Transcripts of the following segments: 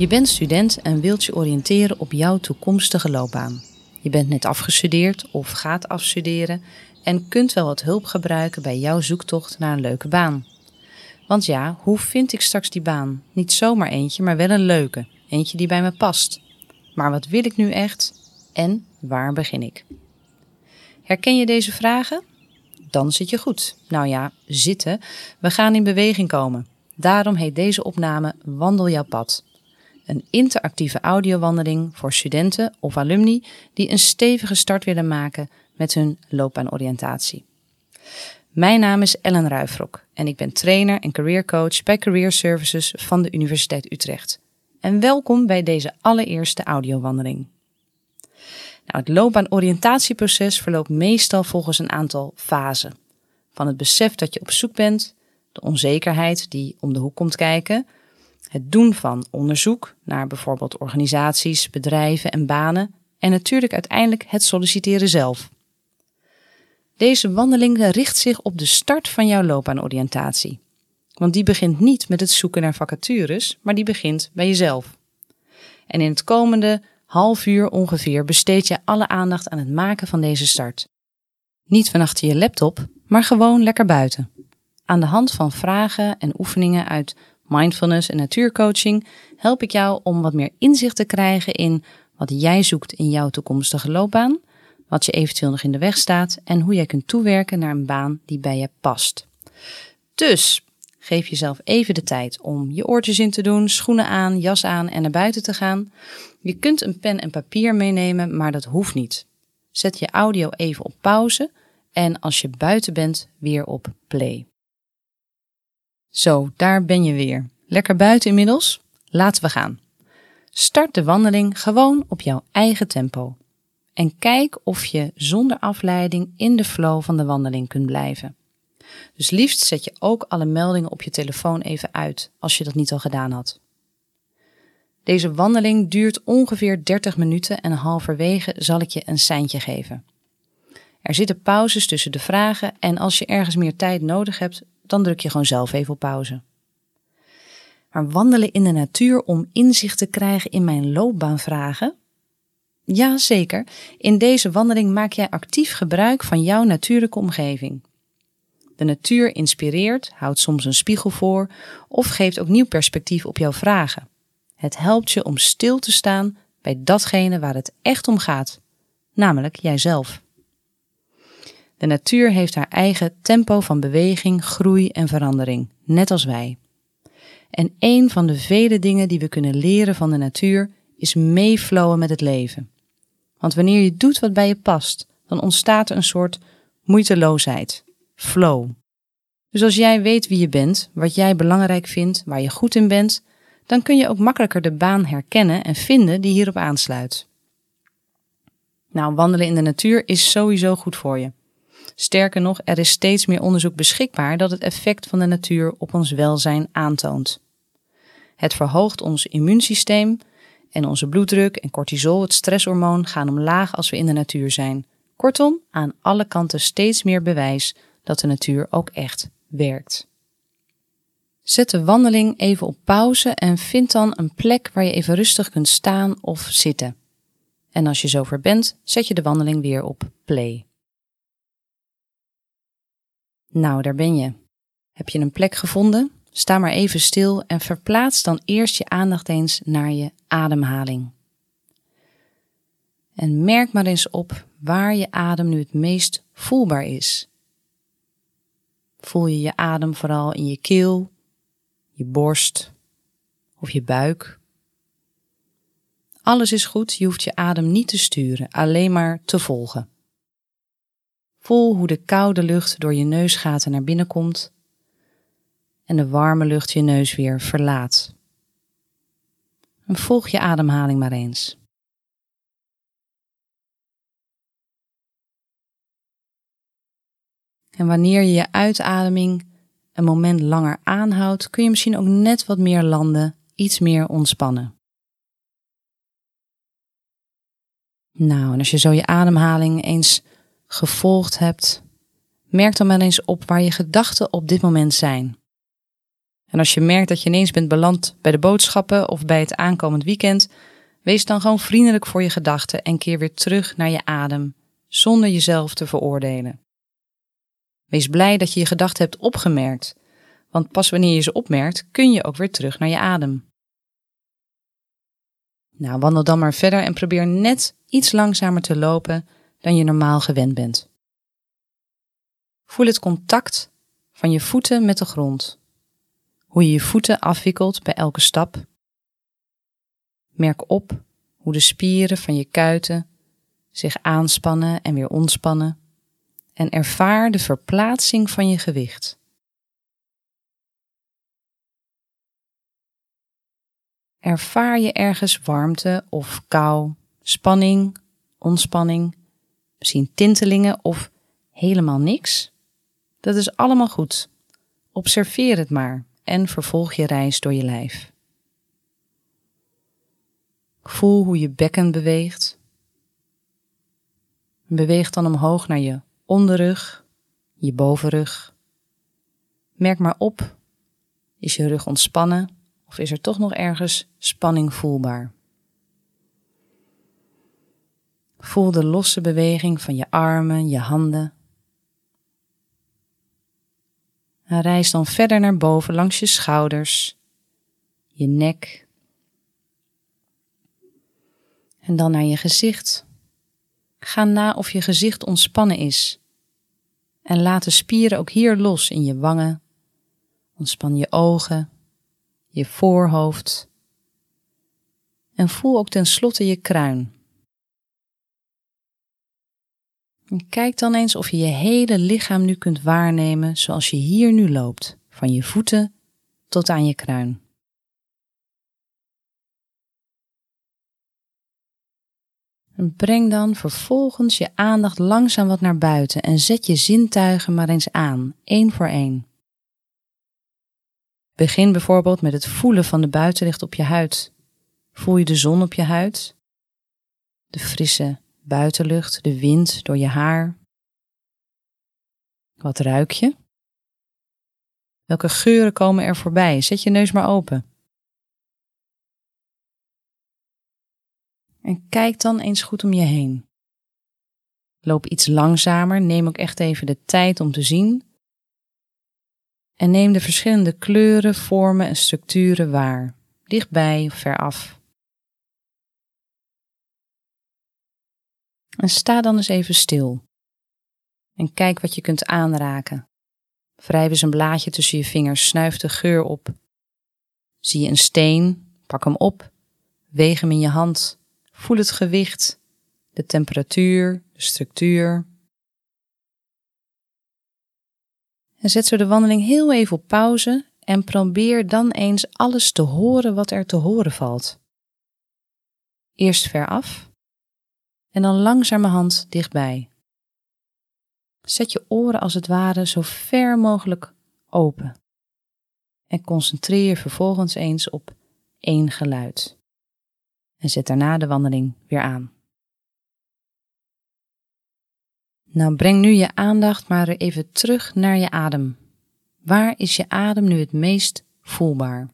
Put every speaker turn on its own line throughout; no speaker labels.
Je bent student en wilt je oriënteren op jouw toekomstige loopbaan. Je bent net afgestudeerd of gaat afstuderen en kunt wel wat hulp gebruiken bij jouw zoektocht naar een leuke baan. Want ja, hoe vind ik straks die baan? Niet zomaar eentje, maar wel een leuke. Eentje die bij me past. Maar wat wil ik nu echt? En waar begin ik? Herken je deze vragen? Dan zit je goed. Nou ja, zitten. We gaan in beweging komen. Daarom heet deze opname Wandel jouw pad. Een interactieve audiowandeling voor studenten of alumni die een stevige start willen maken met hun loopbaanoriëntatie. Mijn naam is Ellen Ruifrok en ik ben trainer en careercoach bij Career Services van de Universiteit Utrecht. En welkom bij deze allereerste audiowandeling. Nou, het loopbaanoriëntatieproces verloopt meestal volgens een aantal fasen. Van het besef dat je op zoek bent, de onzekerheid die om de hoek komt kijken, het doen van onderzoek naar bijvoorbeeld organisaties, bedrijven en banen en natuurlijk uiteindelijk het solliciteren zelf. Deze wandeling richt zich op de start van jouw loopbaanoriëntatie. Want die begint niet met het zoeken naar vacatures, maar die begint bij jezelf. En in het komende half uur ongeveer besteed je alle aandacht aan het maken van deze start. Niet van achter je laptop, maar gewoon lekker buiten. Aan de hand van vragen en oefeningen uit mindfulness en natuurcoaching help ik jou om wat meer inzicht te krijgen in wat jij zoekt in jouw toekomstige loopbaan, wat je eventueel nog in de weg staat en hoe jij kunt toewerken naar een baan die bij je past. Dus geef jezelf even de tijd om je oortjes in te doen, schoenen aan, jas aan en naar buiten te gaan. Je kunt een pen en papier meenemen, maar dat hoeft niet. Zet je audio even op pauze en als je buiten bent, weer op play. Zo, daar ben je weer. Lekker buiten inmiddels? Laten we gaan. Start de wandeling gewoon op jouw eigen tempo. En kijk of je zonder afleiding in de flow van de wandeling kunt blijven. Dus liefst zet je ook alle meldingen op je telefoon even uit, als je dat niet al gedaan had. Deze wandeling duurt ongeveer 30 minuten en halverwege zal ik je een seintje geven. Er zitten pauzes tussen de vragen en als je ergens meer tijd nodig hebt, dan druk je gewoon zelf even op pauze. Maar wandelen in de natuur om inzicht te krijgen in mijn loopbaanvragen? Ja, zeker. In deze wandeling maak jij actief gebruik van jouw natuurlijke omgeving. De natuur inspireert, houdt soms een spiegel voor of geeft ook nieuw perspectief op jouw vragen. Het helpt je om stil te staan bij datgene waar het echt om gaat, namelijk jijzelf. De natuur heeft haar eigen tempo van beweging, groei en verandering, net als wij. En een van de vele dingen die we kunnen leren van de natuur is meeflowen met het leven. Want wanneer je doet wat bij je past, dan ontstaat er een soort moeiteloosheid, flow. Dus als jij weet wie je bent, wat jij belangrijk vindt, waar je goed in bent, dan kun je ook makkelijker de baan herkennen en vinden die hierop aansluit. Nou, wandelen in de natuur is sowieso goed voor je. Sterker nog, er is steeds meer onderzoek beschikbaar dat het effect van de natuur op ons welzijn aantoont. Het verhoogt ons immuunsysteem en onze bloeddruk en cortisol, het stresshormoon, gaan omlaag als we in de natuur zijn. Kortom, aan alle kanten steeds meer bewijs dat de natuur ook echt werkt. Zet de wandeling even op pauze en vind dan een plek waar je even rustig kunt staan of zitten. En als je zover bent, zet je de wandeling weer op play. Nou, daar ben je. Heb je een plek gevonden? Sta maar even stil en verplaats dan eerst je aandacht eens naar je ademhaling. En merk maar eens op waar je adem nu het meest voelbaar is. Voel je je adem vooral in je keel, je borst of je buik? Alles is goed, je hoeft je adem niet te sturen, alleen maar te volgen. Voel hoe de koude lucht door je neusgaten naar binnen komt en de warme lucht je neus weer verlaat. En volg je ademhaling maar eens. En wanneer je je uitademing een moment langer aanhoudt, kun je misschien ook net wat meer landen, iets meer ontspannen. Nou, en als je zo je ademhaling eens gevolgd hebt, merk dan maar eens op waar je gedachten op dit moment zijn. En als je merkt dat je ineens bent beland bij de boodschappen of bij het aankomend weekend, wees dan gewoon vriendelijk voor je gedachten en keer weer terug naar je adem, zonder jezelf te veroordelen. Wees blij dat je je gedachten hebt opgemerkt, want pas wanneer je ze opmerkt, kun je ook weer terug naar je adem. Nou, wandel dan maar verder en probeer net iets langzamer te lopen dan je normaal gewend bent. Voel het contact van je voeten met de grond. Hoe je je voeten afwikkelt bij elke stap. Merk op hoe de spieren van je kuiten zich aanspannen en weer ontspannen. En ervaar de verplaatsing van je gewicht. Ervaar je ergens warmte of kou, spanning, ontspanning, misschien tintelingen of helemaal niks? Dat is allemaal goed. Observeer het maar en vervolg je reis door je lijf. Voel hoe je bekken beweegt. Beweeg dan omhoog naar je onderrug, je bovenrug. Merk maar op, is je rug ontspannen of is er toch nog ergens spanning voelbaar? Voel de losse beweging van je armen, je handen. En reis dan verder naar boven langs je schouders, je nek. En dan naar je gezicht. Ga na of je gezicht ontspannen is. En laat de spieren ook hier los in je wangen. Ontspan je ogen, je voorhoofd. En voel ook tenslotte je kruin. Kijk dan eens of je je hele lichaam nu kunt waarnemen zoals je hier nu loopt, van je voeten tot aan je kruin. En breng dan vervolgens je aandacht langzaam wat naar buiten en zet je zintuigen maar eens aan, één voor één. Begin bijvoorbeeld met het voelen van de buitenlicht op je huid. Voel je de zon op je huid? De frisse buitenlucht, de wind door je haar. Wat ruik je? Welke geuren komen er voorbij? Zet je neus maar open. En kijk dan eens goed om je heen. Loop iets langzamer, neem ook echt even de tijd om te zien. En neem de verschillende kleuren, vormen en structuren waar, dichtbij of veraf. En sta dan eens even stil. En kijk wat je kunt aanraken. Wrijf eens een blaadje tussen je vingers, snuif de geur op. Zie je een steen, pak hem op, weeg hem in je hand, voel het gewicht, de temperatuur, de structuur. En zet zo de wandeling heel even op pauze en probeer dan eens alles te horen wat er te horen valt. Eerst ver af en dan langzamerhand dichtbij. Zet je oren als het ware zo ver mogelijk open en concentreer je vervolgens eens op één geluid. En zet daarna de wandeling weer aan. Nou, breng nu je aandacht maar even terug naar je adem. Waar is je adem nu het meest voelbaar?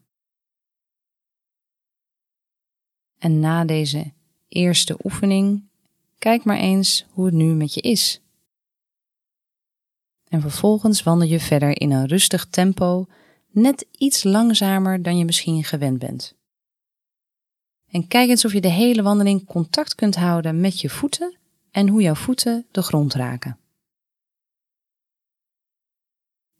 En na deze eerste oefening Kijk maar eens hoe het nu met je is. En vervolgens wandel je verder in een rustig tempo, net iets langzamer dan je misschien gewend bent. En kijk eens of je de hele wandeling contact kunt houden met je voeten en hoe jouw voeten de grond raken.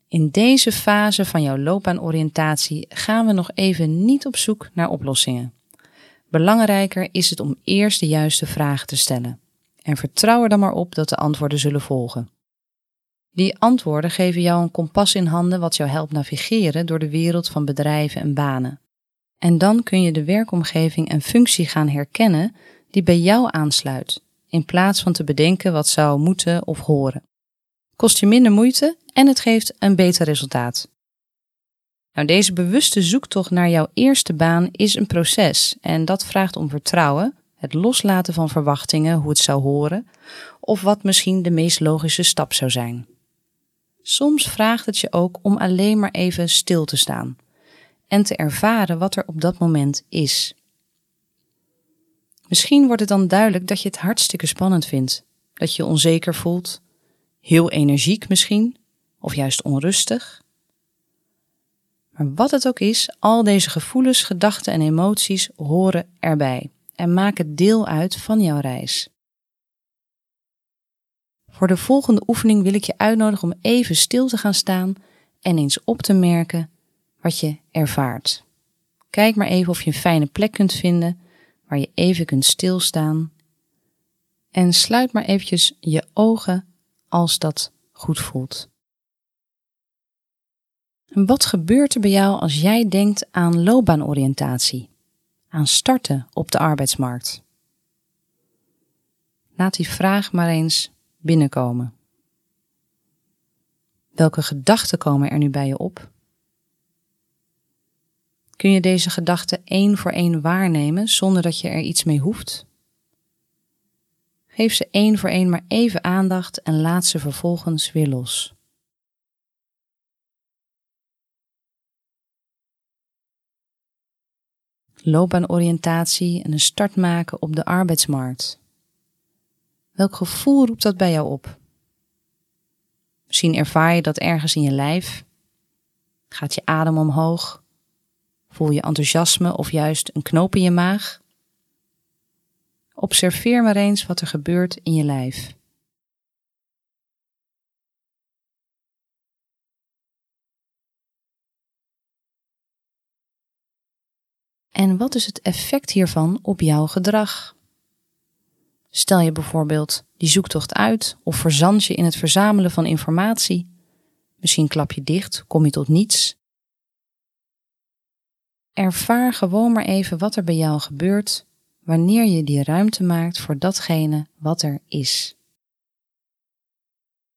In deze fase van jouw loopbaanoriëntatie gaan we nog even niet op zoek naar oplossingen. Belangrijker is het om eerst de juiste vragen te stellen en vertrouw er dan maar op dat de antwoorden zullen volgen. Die antwoorden geven jou een kompas in handen wat jou helpt navigeren door de wereld van bedrijven en banen. En dan kun je de werkomgeving en functie gaan herkennen die bij jou aansluit, in plaats van te bedenken wat zou moeten of horen. Kost je minder moeite en het geeft een beter resultaat. Nou, deze bewuste zoektocht naar jouw eerste baan is een proces en dat vraagt om vertrouwen, het loslaten van verwachtingen, hoe het zou horen, of wat misschien de meest logische stap zou zijn. Soms vraagt het je ook om alleen maar even stil te staan en te ervaren wat er op dat moment is. Misschien wordt het dan duidelijk dat je het hartstikke spannend vindt, dat je onzeker voelt, heel energiek misschien, of juist onrustig. Maar wat het ook is, al deze gevoelens, gedachten en emoties horen erbij en maken deel uit van jouw reis. Voor de volgende oefening wil ik je uitnodigen om even stil te gaan staan en eens op te merken wat je ervaart. Kijk maar even of je een fijne plek kunt vinden waar je even kunt stilstaan. En sluit maar eventjes je ogen als dat goed voelt. En wat gebeurt er bij jou als jij denkt aan loopbaanoriëntatie, aan starten op de arbeidsmarkt? Laat die vraag maar eens binnenkomen. Welke gedachten komen er nu bij je op? Kun je deze gedachten één voor één waarnemen zonder dat je er iets mee hoeft? Geef ze één voor één maar even aandacht en laat ze vervolgens weer los. Loopbaanoriëntatie en een start maken op de arbeidsmarkt. Welk gevoel roept dat bij jou op? Misschien ervaar je dat ergens in je lijf. Gaat je adem omhoog? Voel je enthousiasme of juist een knoop in je maag? Observeer maar eens wat er gebeurt in je lijf. En wat is het effect hiervan op jouw gedrag? Stel je bijvoorbeeld die zoektocht uit of verzand je in het verzamelen van informatie. Misschien klap je dicht, kom je tot niets. Ervaar gewoon maar even wat er bij jou gebeurt wanneer je die ruimte maakt voor datgene wat er is.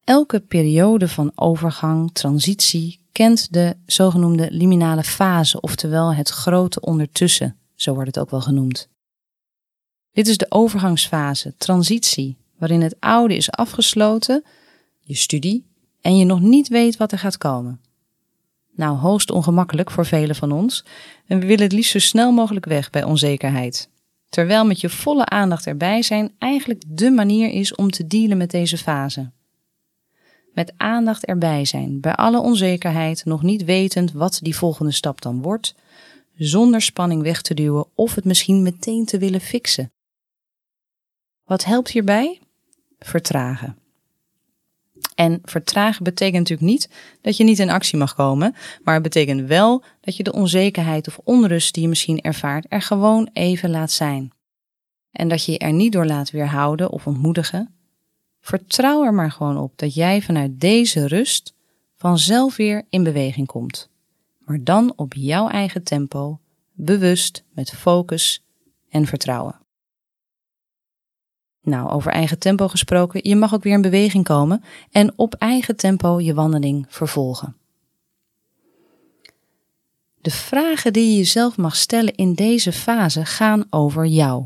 Elke periode van overgang, transitie, kent de zogenoemde liminale fase, oftewel het grote ondertussen, zo wordt het ook wel genoemd. Dit is de overgangsfase, transitie, waarin het oude is afgesloten, je studie, en je nog niet weet wat er gaat komen. Nou, hoogst ongemakkelijk voor velen van ons en we willen het liefst zo snel mogelijk weg bij onzekerheid. Terwijl met je volle aandacht erbij zijn eigenlijk de manier is om te dealen met deze fase. Met aandacht erbij zijn, bij alle onzekerheid, nog niet wetend wat die volgende stap dan wordt, zonder spanning weg te duwen of het misschien meteen te willen fixen. Wat helpt hierbij? Vertragen. En vertragen betekent natuurlijk niet dat je niet in actie mag komen, maar het betekent wel dat je de onzekerheid of onrust die je misschien ervaart er gewoon even laat zijn. En dat je je er niet door laat weerhouden of ontmoedigen. Vertrouw er maar gewoon op dat jij vanuit deze rust vanzelf weer in beweging komt. Maar dan op jouw eigen tempo, bewust, met focus en vertrouwen. Nou, over eigen tempo gesproken, je mag ook weer in beweging komen en op eigen tempo je wandeling vervolgen. De vragen die je jezelf mag stellen in deze fase gaan over jou.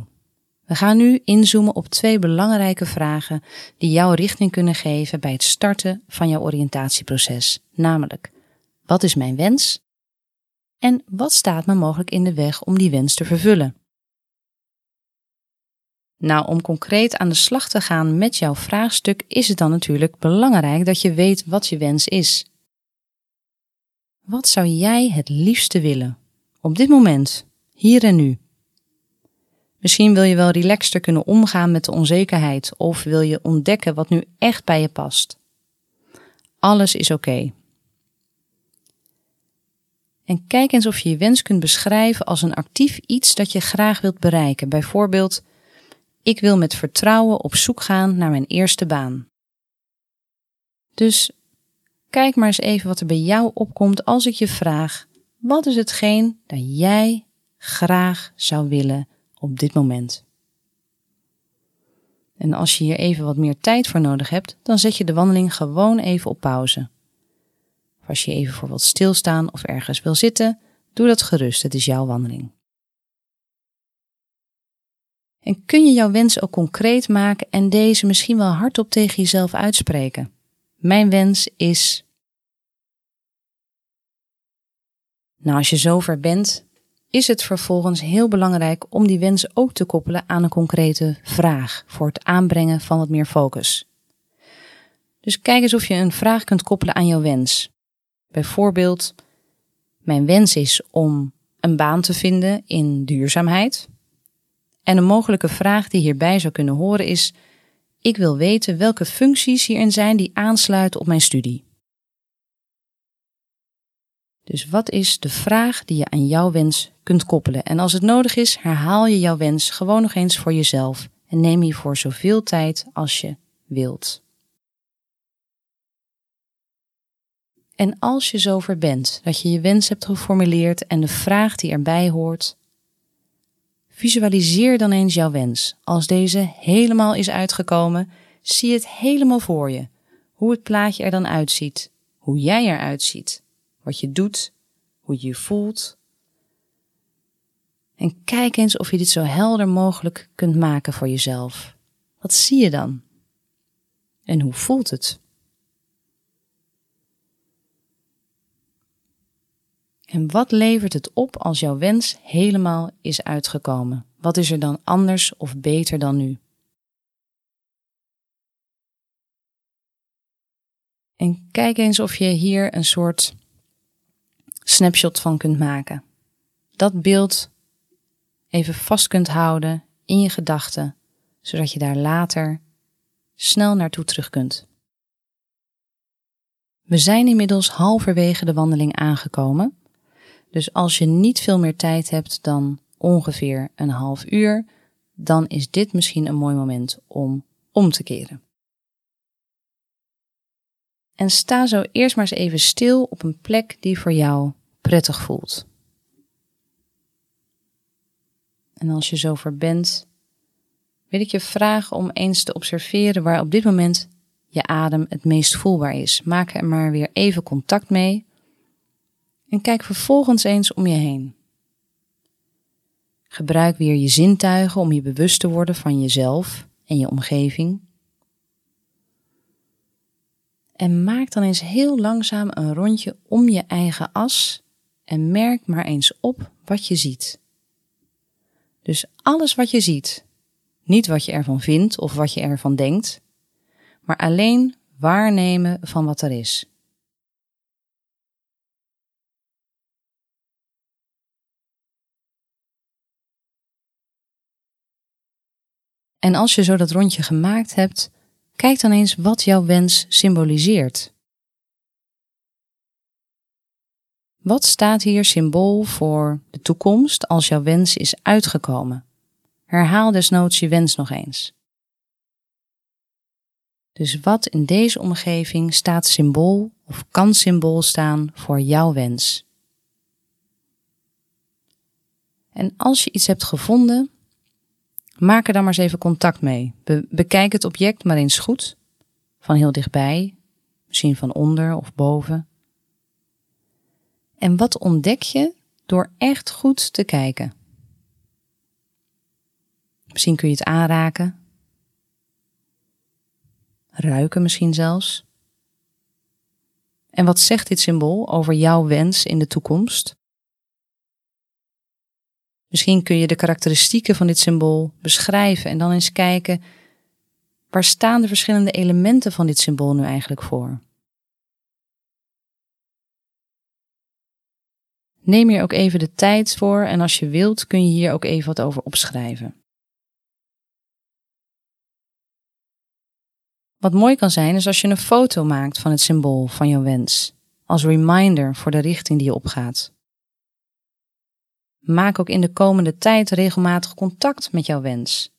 We gaan nu inzoomen op twee belangrijke vragen die jou richting kunnen geven bij het starten van jouw oriëntatieproces. Namelijk, wat is mijn wens? En wat staat me mogelijk in de weg om die wens te vervullen? Nou, om concreet aan de slag te gaan met jouw vraagstuk is het dan natuurlijk belangrijk dat je weet wat je wens is. Wat zou jij het liefste willen? Op dit moment, hier en nu. Misschien wil je wel relaxter kunnen omgaan met de onzekerheid of wil je ontdekken wat nu echt bij je past. Alles is oké. En kijk eens of je je wens kunt beschrijven als een actief iets dat je graag wilt bereiken. Bijvoorbeeld, ik wil met vertrouwen op zoek gaan naar mijn eerste baan. Dus kijk maar eens even wat er bij jou opkomt als ik je vraag: wat is hetgeen dat jij graag zou willen op dit moment? En als je hier even wat meer tijd voor nodig hebt, dan zet je de wandeling gewoon even op pauze. Of als je even voor wilt stilstaan of ergens wil zitten, doe dat gerust, het is jouw wandeling. En kun je jouw wens ook concreet maken en deze misschien wel hardop tegen jezelf uitspreken? Mijn wens is. Nou, als je zover bent, is het vervolgens heel belangrijk om die wens ook te koppelen aan een concrete vraag voor het aanbrengen van wat meer focus. Dus kijk eens of je een vraag kunt koppelen aan jouw wens. Bijvoorbeeld, mijn wens is om een baan te vinden in duurzaamheid. En een mogelijke vraag die hierbij zou kunnen horen is: ik wil weten welke functies hierin zijn die aansluiten op mijn studie. Dus wat is de vraag die je aan jouw wens kunt koppelen? En als het nodig is, herhaal je jouw wens gewoon nog eens voor jezelf en neem hiervoor zoveel tijd als je wilt. En als je zover bent dat je je wens hebt geformuleerd en de vraag die erbij hoort, visualiseer dan eens jouw wens. Als deze helemaal is uitgekomen, zie het helemaal voor je. Hoe het plaatje er dan uitziet, hoe jij eruit ziet, wat je doet, hoe je je voelt. En kijk eens of je dit zo helder mogelijk kunt maken voor jezelf. Wat zie je dan? En hoe voelt het? En wat levert het op als jouw wens helemaal is uitgekomen? Wat is er dan anders of beter dan nu? En kijk eens of je hier een soort snapshot van kunt maken. Dat beeld even vast kunt houden in je gedachten, zodat je daar later snel naartoe terug kunt. We zijn inmiddels halverwege de wandeling aangekomen. Dus als je niet veel meer tijd hebt dan ongeveer een half uur, dan is dit misschien een mooi moment om om te keren. En sta zo eerst maar eens even stil op een plek die voor jou prettig voelt. En als je zover bent, wil ik je vragen om eens te observeren waar op dit moment je adem het meest voelbaar is. Maak er maar weer even contact mee en kijk vervolgens eens om je heen. Gebruik weer je zintuigen om je bewust te worden van jezelf en je omgeving. En maak dan eens heel langzaam een rondje om je eigen as en merk maar eens op wat je ziet. Dus alles wat je ziet, niet wat je ervan vindt of wat je ervan denkt, maar alleen waarnemen van wat er is. En als je zo dat rondje gemaakt hebt, kijk dan eens wat jouw wens symboliseert. Wat staat hier symbool voor de toekomst als jouw wens is uitgekomen? Herhaal desnoods je wens nog eens. Dus wat in deze omgeving staat symbool of kan symbool staan voor jouw wens? En als je iets hebt gevonden, Maak er dan maar eens even contact mee. bekijk het object maar eens goed, van heel dichtbij, misschien van onder of boven. En wat ontdek je door echt goed te kijken? Misschien kun je het aanraken, ruiken misschien zelfs. En wat zegt dit symbool over jouw wens in de toekomst? Misschien kun je de karakteristieken van dit symbool beschrijven en dan eens kijken waar staan de verschillende elementen van dit symbool nu eigenlijk voor. Neem hier ook even de tijd voor en als je wilt kun je hier ook even wat over opschrijven. Wat mooi kan zijn is als je een foto maakt van het symbool van jouw wens, als reminder voor de richting die je opgaat. Maak ook in de komende tijd regelmatig contact met jouw wens.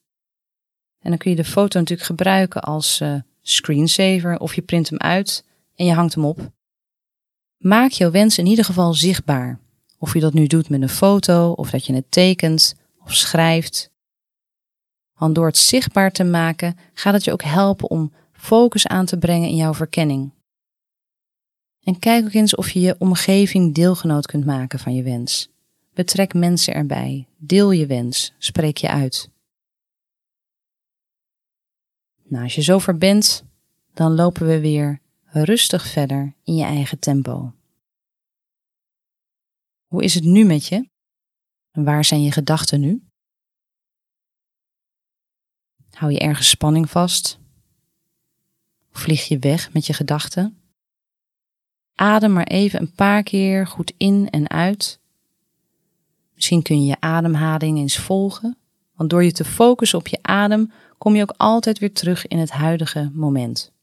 En dan kun je de foto natuurlijk gebruiken als uh, screensaver of je print hem uit en je hangt hem op. Maak jouw wens in ieder geval zichtbaar. Of je dat nu doet met een foto of dat je het tekent of schrijft. Want door het zichtbaar te maken gaat het je ook helpen om focus aan te brengen in jouw verkenning. En kijk ook eens of je je omgeving deelgenoot kunt maken van je wens. Betrek mensen erbij. Deel je wens. Spreek je uit. Nou, als je zover bent, dan lopen we weer rustig verder in je eigen tempo. Hoe is het nu met je? En waar zijn je gedachten nu? Hou je ergens spanning vast? Vlieg je weg met je gedachten? Adem maar even een paar keer goed in en uit. Misschien kun je je ademhaling eens volgen, want door je te focussen op je adem kom je ook altijd weer terug in het huidige moment.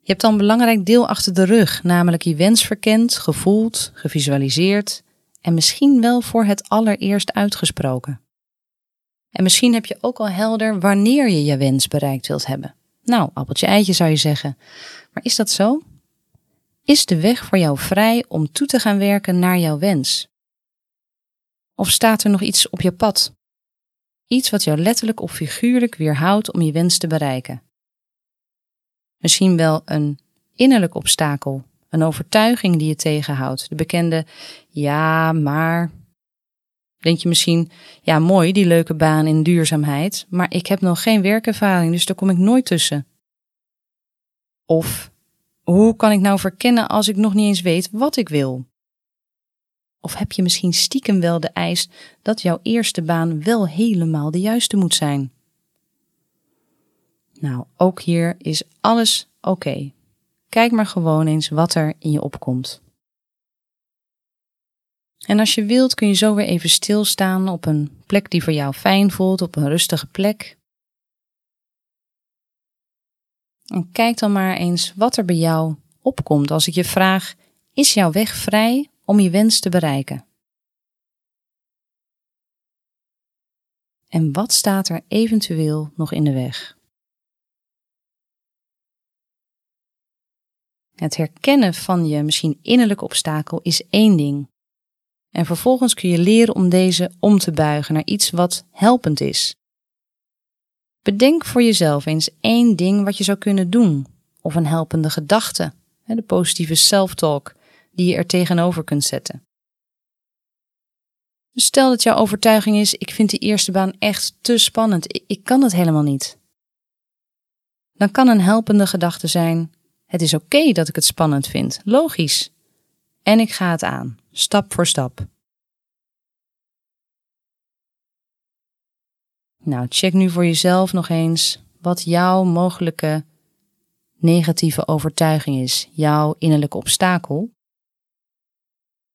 Je hebt al een belangrijk deel achter de rug, namelijk je wens verkend, gevoeld, gevisualiseerd en misschien wel voor het allereerst uitgesproken. En misschien heb je ook al helder wanneer je je wens bereikt wilt hebben. Nou, appeltje eitje zou je zeggen. Maar is dat zo? Is de weg voor jou vrij om toe te gaan werken naar jouw wens? Of staat er nog iets op je pad? Iets wat jou letterlijk of figuurlijk weerhoudt om je wens te bereiken. Misschien wel een innerlijk obstakel, een overtuiging die je tegenhoudt. De bekende ja, maar. Denk je misschien, ja, mooi die leuke baan in duurzaamheid, maar ik heb nog geen werkervaring, dus daar kom ik nooit tussen. Of hoe kan ik nou verkennen als ik nog niet eens weet wat ik wil? Of heb je misschien stiekem wel de eis dat jouw eerste baan wel helemaal de juiste moet zijn? Nou, ook hier is alles oké. Kijk maar gewoon eens wat er in je opkomt. En als je wilt kun je zo weer even stilstaan op een plek die voor jou fijn voelt, op een rustige plek. En kijk dan maar eens wat er bij jou opkomt als ik je vraag: is jouw weg vrij om je wens te bereiken? En wat staat er eventueel nog in de weg? Het herkennen van je misschien innerlijke obstakel is één ding. En vervolgens kun je leren om deze om te buigen naar iets wat helpend is. Bedenk voor jezelf eens één ding wat je zou kunnen doen, of een helpende gedachte, de positieve self-talk die je er tegenover kunt zetten. Dus stel dat jouw overtuiging is: ik vind die eerste baan echt te spannend, ik kan het helemaal niet. Dan kan een helpende gedachte zijn: het is oké dat ik het spannend vind, logisch. En ik ga het aan, stap voor stap. Nou, check nu voor jezelf nog eens wat jouw mogelijke negatieve overtuiging is, jouw innerlijke obstakel.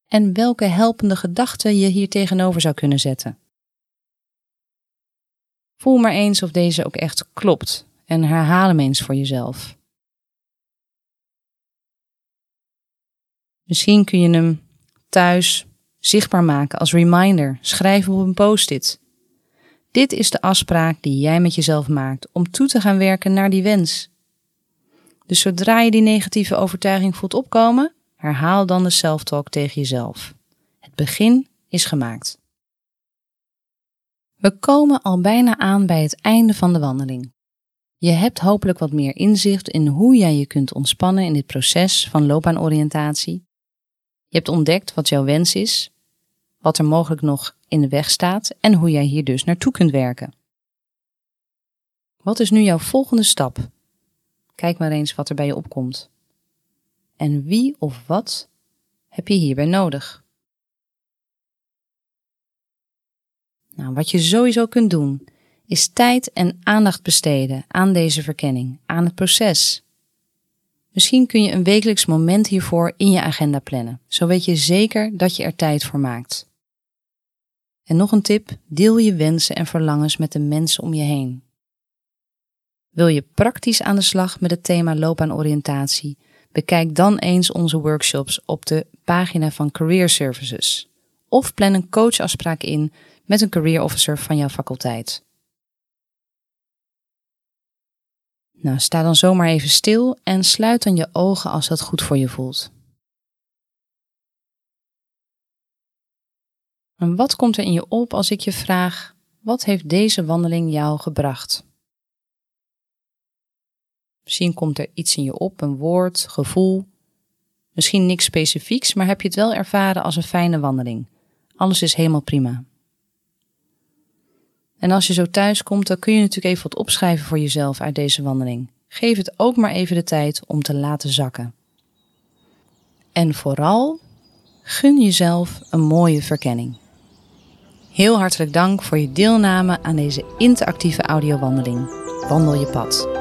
En welke helpende gedachten je hier tegenover zou kunnen zetten. Voel maar eens of deze ook echt klopt en herhaal hem eens voor jezelf. Misschien kun je hem thuis zichtbaar maken als reminder. Schrijf op een post-it. Dit is de afspraak die jij met jezelf maakt om toe te gaan werken naar die wens. Dus zodra je die negatieve overtuiging voelt opkomen, herhaal dan de self-talk tegen jezelf. Het begin is gemaakt. We komen al bijna aan bij het einde van de wandeling. Je hebt hopelijk wat meer inzicht in hoe jij je kunt ontspannen in dit proces van loopbaanoriëntatie je hebt ontdekt wat jouw wens is, wat er mogelijk nog in de weg staat en hoe jij hier dus naartoe kunt werken. Wat is nu jouw volgende stap? Kijk maar eens wat er bij je opkomt. En wie of wat heb je hierbij nodig? Nou, wat je sowieso kunt doen, is tijd en aandacht besteden aan deze verkenning, aan het proces. Misschien kun je een wekelijks moment hiervoor in je agenda plannen. Zo weet je zeker dat je er tijd voor maakt. En nog een tip: deel je wensen en verlangens met de mensen om je heen. Wil je praktisch aan de slag met het thema loopbaanoriëntatie? Bekijk dan eens onze workshops op de pagina van Career Services. Of plan een coachafspraak in met een career officer van jouw faculteit. Nou, sta dan zomaar even stil en sluit dan je ogen als dat goed voor je voelt. En wat komt er in je op als ik je vraag: wat heeft deze wandeling jou gebracht? Misschien komt er iets in je op, een woord, gevoel. Misschien niks specifieks, maar heb je het wel ervaren als een fijne wandeling. Alles is helemaal prima. En als je zo thuis komt, dan kun je natuurlijk even wat opschrijven voor jezelf uit deze wandeling. Geef het ook maar even de tijd om te laten zakken. En vooral, gun jezelf een mooie verkenning. Heel hartelijk dank voor je deelname aan deze interactieve audiowandeling. Wandel je pad.